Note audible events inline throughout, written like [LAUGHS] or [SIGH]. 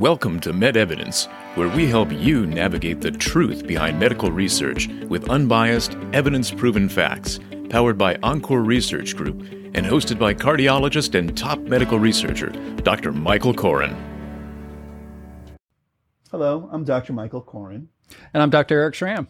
Welcome to MedEvidence, where we help you navigate the truth behind medical research with unbiased, evidence proven facts, powered by Encore Research Group and hosted by cardiologist and top medical researcher, Dr. Michael Koren. Hello, I'm Dr. Michael Koren. And I'm Dr. Erich Schramm.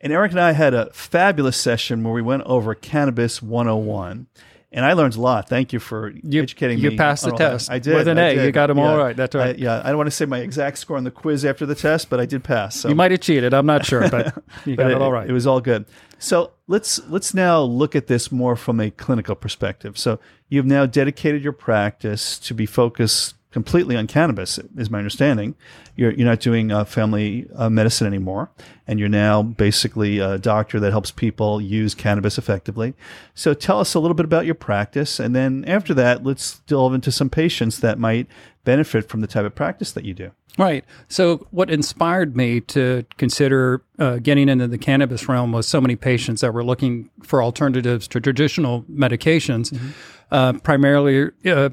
And Erich and I had a fabulous session where we went over Cannabis 101. And I learned a lot. Thank you for you, educating you me. You passed the test. I did. With an I A. Did. You got them yeah. all right. That's right. I, yeah. I don't want to say my exact score on the quiz after the test, but I did pass. So. You might have cheated. I'm not sure, but [LAUGHS] you but got it, it all right. It was all good. So let's let's now look at this more from a clinical perspective. So you've now dedicated your practice to be focused completely on cannabis, is my understanding. You're, you're not doing uh, family uh, medicine anymore, and you're now basically a doctor that helps people use cannabis effectively. So tell us a little bit about your practice, and then after that, let's delve into some patients that might benefit from the type of practice that you do. Right. So, what inspired me to consider uh, getting into the cannabis realm was so many patients that were looking for alternatives to traditional medications, mm-hmm. uh, primarily uh,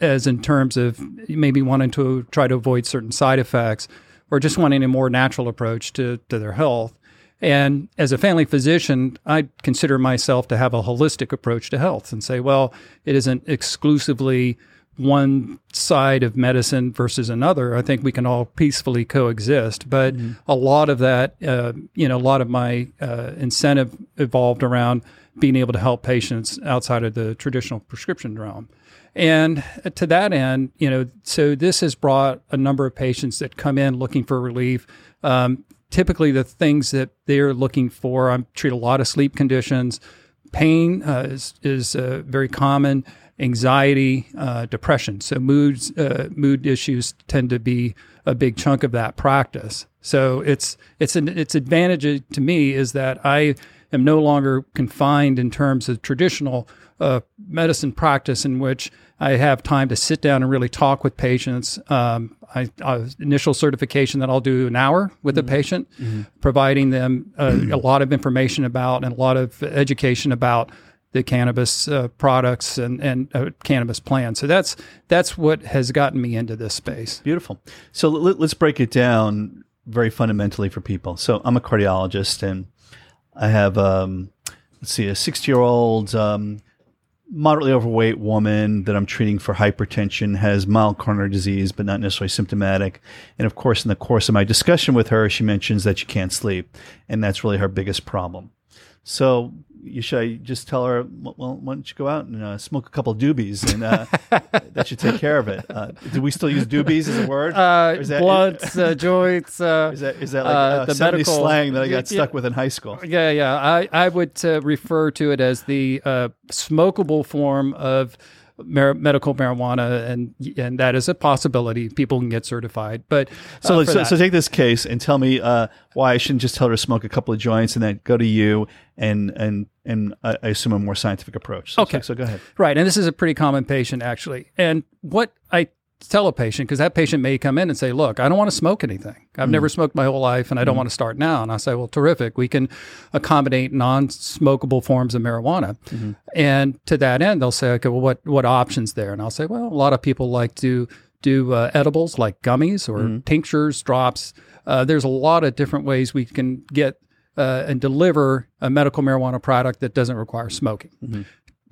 as in terms of maybe wanting to try to avoid certain side effects or just wanting a more natural approach to, to their health. And as a family physician, I consider myself to have a holistic approach to health and say, well, it isn't exclusively one side of medicine versus another. I think we can all peacefully coexist. But mm-hmm. a lot of that, uh, you know, a lot of my uh, incentive evolved around being able to help patients outside of the traditional prescription realm. And to that end, you know, so this has brought a number of patients that come in looking for relief. Um, typically, the things that they're looking for, I treat a lot of sleep conditions. Pain uh, is, is uh, very common. Anxiety, uh, depression. So moods, uh, mood issues tend to be a big chunk of that practice. So it's it's an its advantage to me is that I am no longer confined in terms of traditional uh, medicine practice in which I have time to sit down and really talk with patients. Um, I, I, initial certification that I'll do an hour with mm-hmm. a patient, mm-hmm. providing them uh, a lot of information about and a lot of education about the cannabis uh, products and and uh, cannabis plans. So that's that's what has gotten me into this space. Beautiful. So let, us break it down very fundamentally for people. So I'm a cardiologist and I have um, let's see a 60 year old um, moderately overweight woman that I'm treating for hypertension has mild coronary disease, but not necessarily symptomatic. And of course, in the course of my discussion with her, she mentions that she can't sleep, and that's really her biggest problem. So you should I just tell her, well, why don't you go out and uh, smoke a couple of doobies, and uh, [LAUGHS] that should take care of it. Uh, do we still use doobies as a word? Uh, is that, blunts, uh, [LAUGHS] joints. Uh, is that is that like the medical, slang that I got stuck with in high school? Yeah, yeah. I I would refer to it as the smokable form of mar- medical marijuana, and and that is a possibility. People can get certified, but uh, so, so, so take this case and tell me uh, why I shouldn't just tell her to smoke a couple of joints and then go to you and and and I assume a more scientific approach. So, okay, so, so go ahead. Right, and this is a pretty common patient actually, and what I tell a patient because that patient may come in and say, "Look, I don't want to smoke anything. I've mm. never smoked my whole life, and I don't mm. want to start now." And I say, "Well, terrific. We can accommodate non-smokable forms of marijuana." Mm-hmm. And to that end, they'll say, "Okay, well, what what options there?" And I'll say, "Well, a lot of people like to do uh, edibles like gummies or mm. tinctures, drops. Uh, there's a lot of different ways we can get." Uh, and deliver a medical marijuana product that doesn't require smoking. Mm-hmm.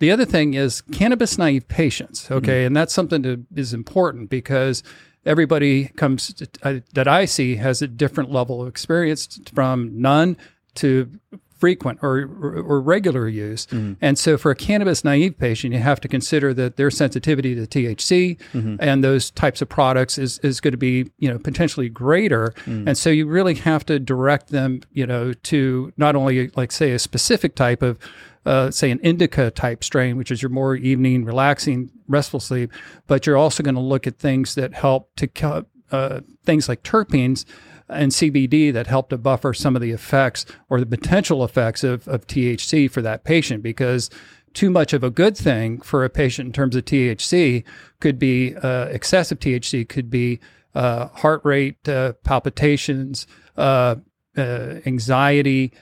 The other thing is cannabis naive patients. Okay. Mm-hmm. And that's something that is important because everybody comes to, uh, that I see has a different level of experience from none to frequent or, or, or regular use. Mm-hmm. And so for a cannabis naive patient, you have to consider that their sensitivity to THC mm-hmm. and those types of products is, is going to be, you know, potentially greater. Mm-hmm. And so you really have to direct them, you know, to not only like say a specific type of uh, say an indica type strain, which is your more evening, relaxing, restful sleep, but you're also going to look at things that help to uh, things like terpenes and CBD that help to buffer some of the effects or the potential effects of, of THC for that patient because too much of a good thing for a patient in terms of THC could be uh, excessive THC could be uh, heart rate uh, palpitations, uh, uh, anxiety,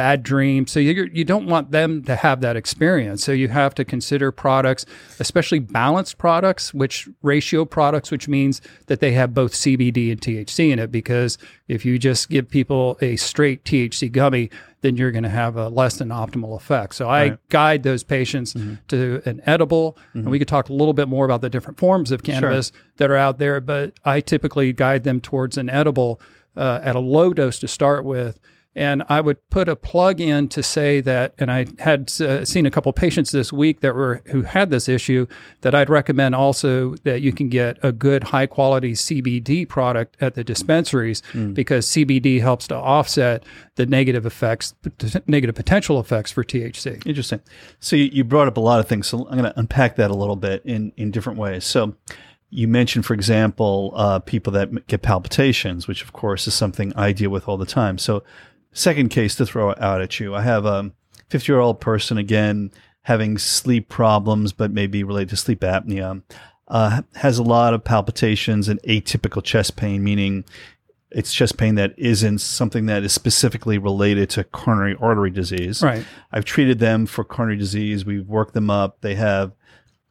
bad dreams. So you you don't want them to have that experience. So you have to consider products, especially balanced products, which ratio products, which means that they have both CBD and THC in it. Because if you just give people a straight THC gummy, then you're going to have a less than optimal effect. So I Right. guide those patients to an edible, and we could talk a little bit more about the different forms of cannabis that are out there. But I typically guide them towards an edible uh, at a low dose to start with. And I would put a plug in to say that, and I had uh, seen a couple patients this week that were who had this issue. That I'd recommend also that you can get a good high quality CBD product at the dispensaries because CBD helps to offset the negative effects, negative potential effects for THC. Interesting. So you, you brought up a lot of things. So I'm going to unpack that a little bit in, in different ways. So you mentioned, for example, uh, people that get palpitations, which of course is something I deal with all the time. So second case to throw out at you, I have a 50 year old person again having sleep problems, but maybe related to sleep apnea. Uh, has a lot of palpitations and atypical chest pain, meaning it's chest pain that isn't something that is specifically related to coronary artery disease. Right. I've treated them for coronary disease. We've worked them up. They have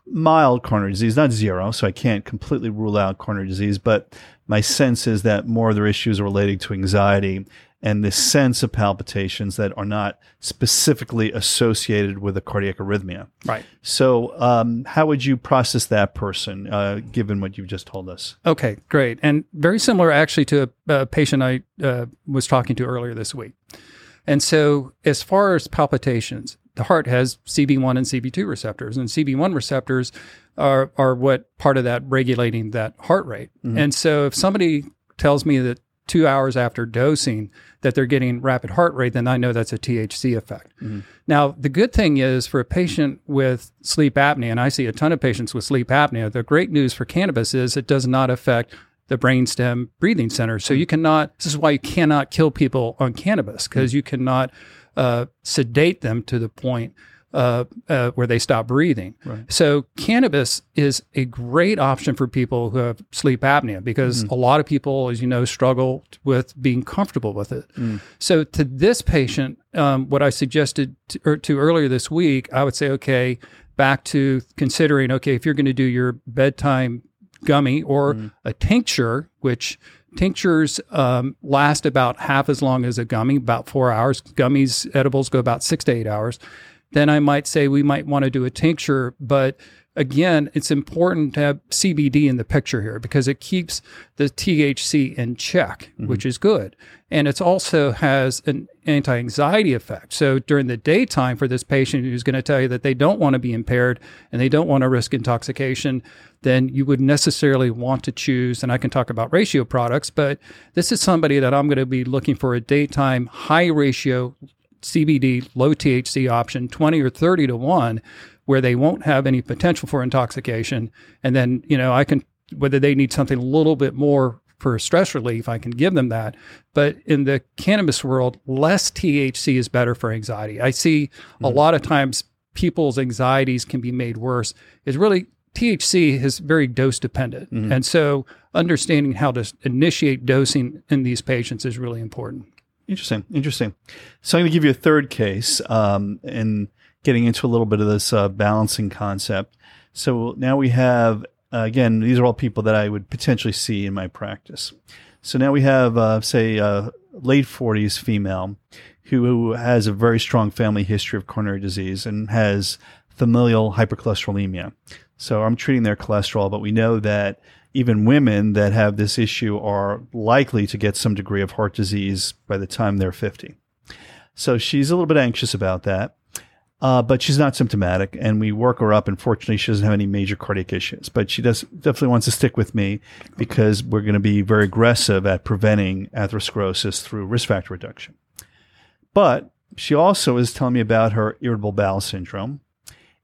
mild coronary disease, not zero, so I can't completely rule out coronary disease, but my sense is that more of their issues are related to anxiety and this sense of palpitations that are not specifically associated with a cardiac arrhythmia. Right. So, um, how would you process that person, uh, given what you've just told us? Okay, great. And very similar actually to a, a patient I uh, was talking to earlier this week. And so, as far as palpitations, the heart has CB1 and CB2 receptors, and CB1 receptors are, are what part of that regulating that heart rate. And so, if somebody tells me that two hours after dosing that they're getting rapid heart rate, then I know that's a THC effect. Now, the good thing is for a patient with sleep apnea, and I see a ton of patients with sleep apnea, the great news for cannabis is it does not affect the brainstem breathing center. So you cannot, this is why you cannot kill people on cannabis because you cannot uh, sedate them to the point uh, uh, where they stop breathing. So cannabis is a great option for people who have sleep apnea because a lot of people, as you know, struggle with being comfortable with it. So to this patient, um, what I suggested to, or to earlier this week, I would say, okay, back to considering, okay, if you're going to do your bedtime gummy or a tincture, which tinctures um, last about half as long as a gummy, about four hours. Gummies, edibles go about six to eight hours. Then I might say we might want to do a tincture, but again, it's important to have CBD in the picture here because it keeps the THC in check, mm-hmm. which is good. And it also has an anti anxiety effect. So during the daytime, for this patient who's going to tell you that they don't want to be impaired and they don't want to risk intoxication, then you would necessarily want to choose, and I can talk about ratio products, but this is somebody that I'm going to be looking for a daytime high ratio CBD, low THC option, 20 or 30 to 1, where they won't have any potential for intoxication. And then, you know, I can, whether they need something a little bit more for stress relief, I can give them that. But in the cannabis world, less THC is better for anxiety. I see a mm-hmm. lot of times people's anxieties can be made worse. It's really THC is very dose dependent. Mm-hmm. And so understanding how to initiate dosing in these patients is really important. Interesting, interesting. So I'm going to give you a third case, um, and getting into a little bit of this uh, balancing concept. So now we have uh, again, these are all people that I would potentially see in my practice. So now we have, uh, say, a late 40s female who, who has a very strong family history of coronary disease and has familial hypercholesterolemia. So I'm treating their cholesterol, but we know that even women that have this issue are likely to get some degree of heart disease by the time they're 50. So she's a little bit anxious about that. Uh, but she's not symptomatic, and we work her up. And fortunately, she doesn't have any major cardiac issues. But she does definitely wants to stick with me because we're going to be very aggressive at preventing atherosclerosis through risk factor reduction. But she also is telling me about her irritable bowel syndrome,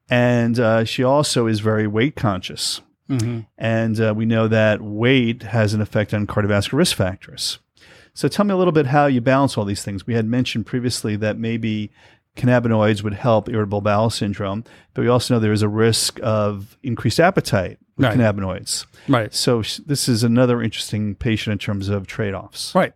and uh, she also is very weight conscious. And uh, we know that weight has an effect on cardiovascular risk factors. So tell me a little bit how you balance all these things. We had mentioned previously that maybe cannabinoids would help irritable bowel syndrome, but we also know there is a risk of increased appetite with Right. cannabinoids. Right. So sh- this is another interesting patient in terms of trade offs. Right.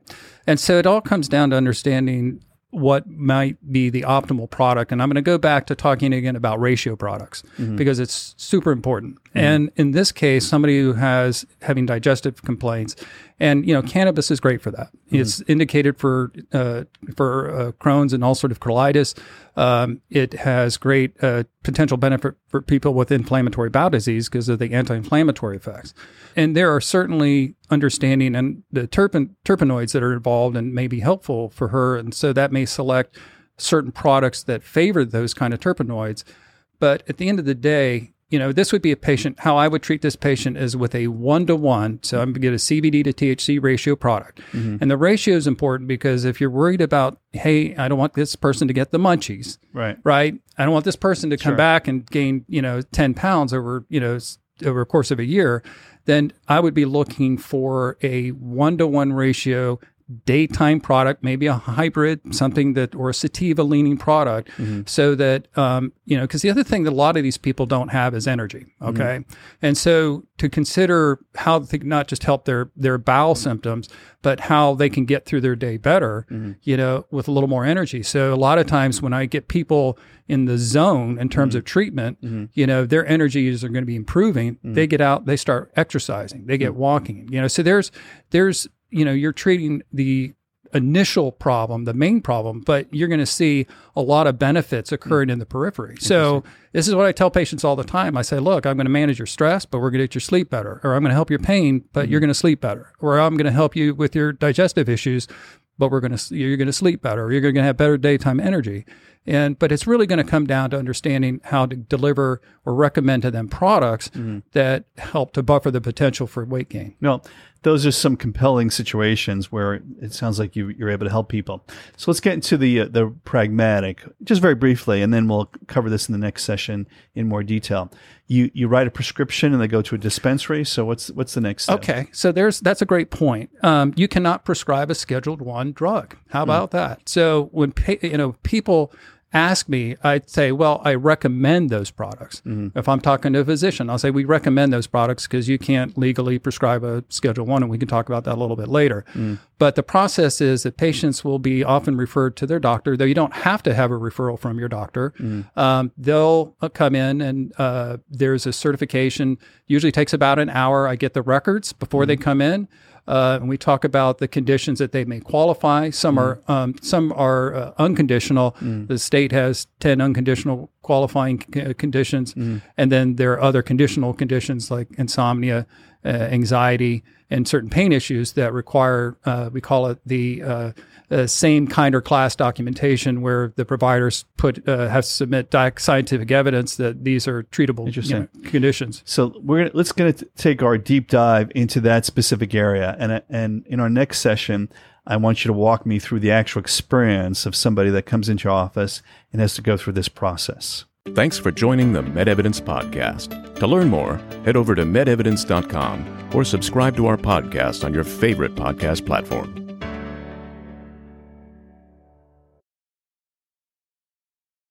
And so it all comes down to understanding what might be the optimal product. And I'm going to go back to talking again about ratio products mm-hmm. because it's super important. Mm-hmm. And in this case, somebody who has having digestive complaints, and you know, cannabis is great for that. Mm-hmm. It's indicated for uh, for uh, Crohn's and ulcerative colitis. Um, it has great uh, potential benefit for people with inflammatory bowel disease because of the anti-inflammatory effects. And there are certainly understanding and the terpen, terpenoids that are involved and may be helpful for her. And so that may select certain products that favor those kind of terpenoids. But at the end of the day, you know, this would be a patient. How I would treat this patient is with a one to one. So I'm going to get a CBD to THC ratio product. Mm-hmm. And the ratio is important because if you're worried about, hey, I don't want this person to get the munchies, right? Right. I don't want this person to come sure. back and gain, you know, 10 pounds over, you know, over a course of a year then I would be looking for a one to one ratio daytime product, maybe a hybrid, something that, or a sativa leaning product, mm-hmm. so that, um, you know, because the other thing that a lot of these people don't have is energy. Mm-hmm. Okay. Mm-hmm. And so to consider how they not just help their, their bowel symptoms, but how they can get through their day better, mm-hmm. you know, with a little more energy. So a lot of times when I get people in the zone in terms mm-hmm. of treatment, mm-hmm. you know, their energies are going to be improving. They get out, they start exercising, they get walking, you know, so there's, there's, you know, you're treating the initial problem, the main problem, but you're going to see a lot of benefits occurring in the periphery. So this is what I tell patients all the time. I say, look, I'm going to manage your stress, but we're going to get your sleep better, or I'm going to help your pain, but mm-hmm. you're going to sleep better, or I'm going to help you with your digestive issues, but we're going to you're going to sleep better, or you're going to have better daytime energy. And but it's really going to come down to understanding how to deliver or recommend to them products mm-hmm. that help to buffer the potential for weight gain. No, those are some compelling situations where it sounds like you, are able to help people. So let's get into the uh, the pragmatic, just very briefly, and then we'll cover this in the next session in more detail. You you write a prescription and they go to a dispensary. So what's what's the next step? Okay, so there's that's a great point. Um, you cannot prescribe a Scheduled One drug. How hmm. about mm. that? So when you know people ask me, I'd say, well, I recommend those products. Mm-hmm. If I'm talking to a physician, I'll say we recommend those products because you can't legally prescribe a Schedule One, and we can talk about that a little bit later. Mm. But the process is that patients will be often referred to their doctor, though you don't have to have a referral from your doctor. Mm. Um, they'll uh, come in, and uh, there's a certification. Usually takes about an hour. I get the records before mm. they come in. Uh, and we talk about the conditions that they may qualify. Some mm. are um, some are uh, unconditional. Mm. The state has ten unconditional qualifying c- uh, conditions, mm. and then there are other conditional conditions like insomnia, anxiety, and certain pain issues that require uh, we call it the uh, uh, same kind or class documentation where the providers put uh, have to submit scientific evidence that these are treatable you know, conditions. So we're gonna, let's going to take our deep dive into that specific area, and and in our next session. I want you to walk me through the actual experience of somebody that comes into your office and has to go through this process. Thanks for joining the MedEvidence Podcast. To learn more, head over to medevidence.com or subscribe to our podcast on your favorite podcast platform.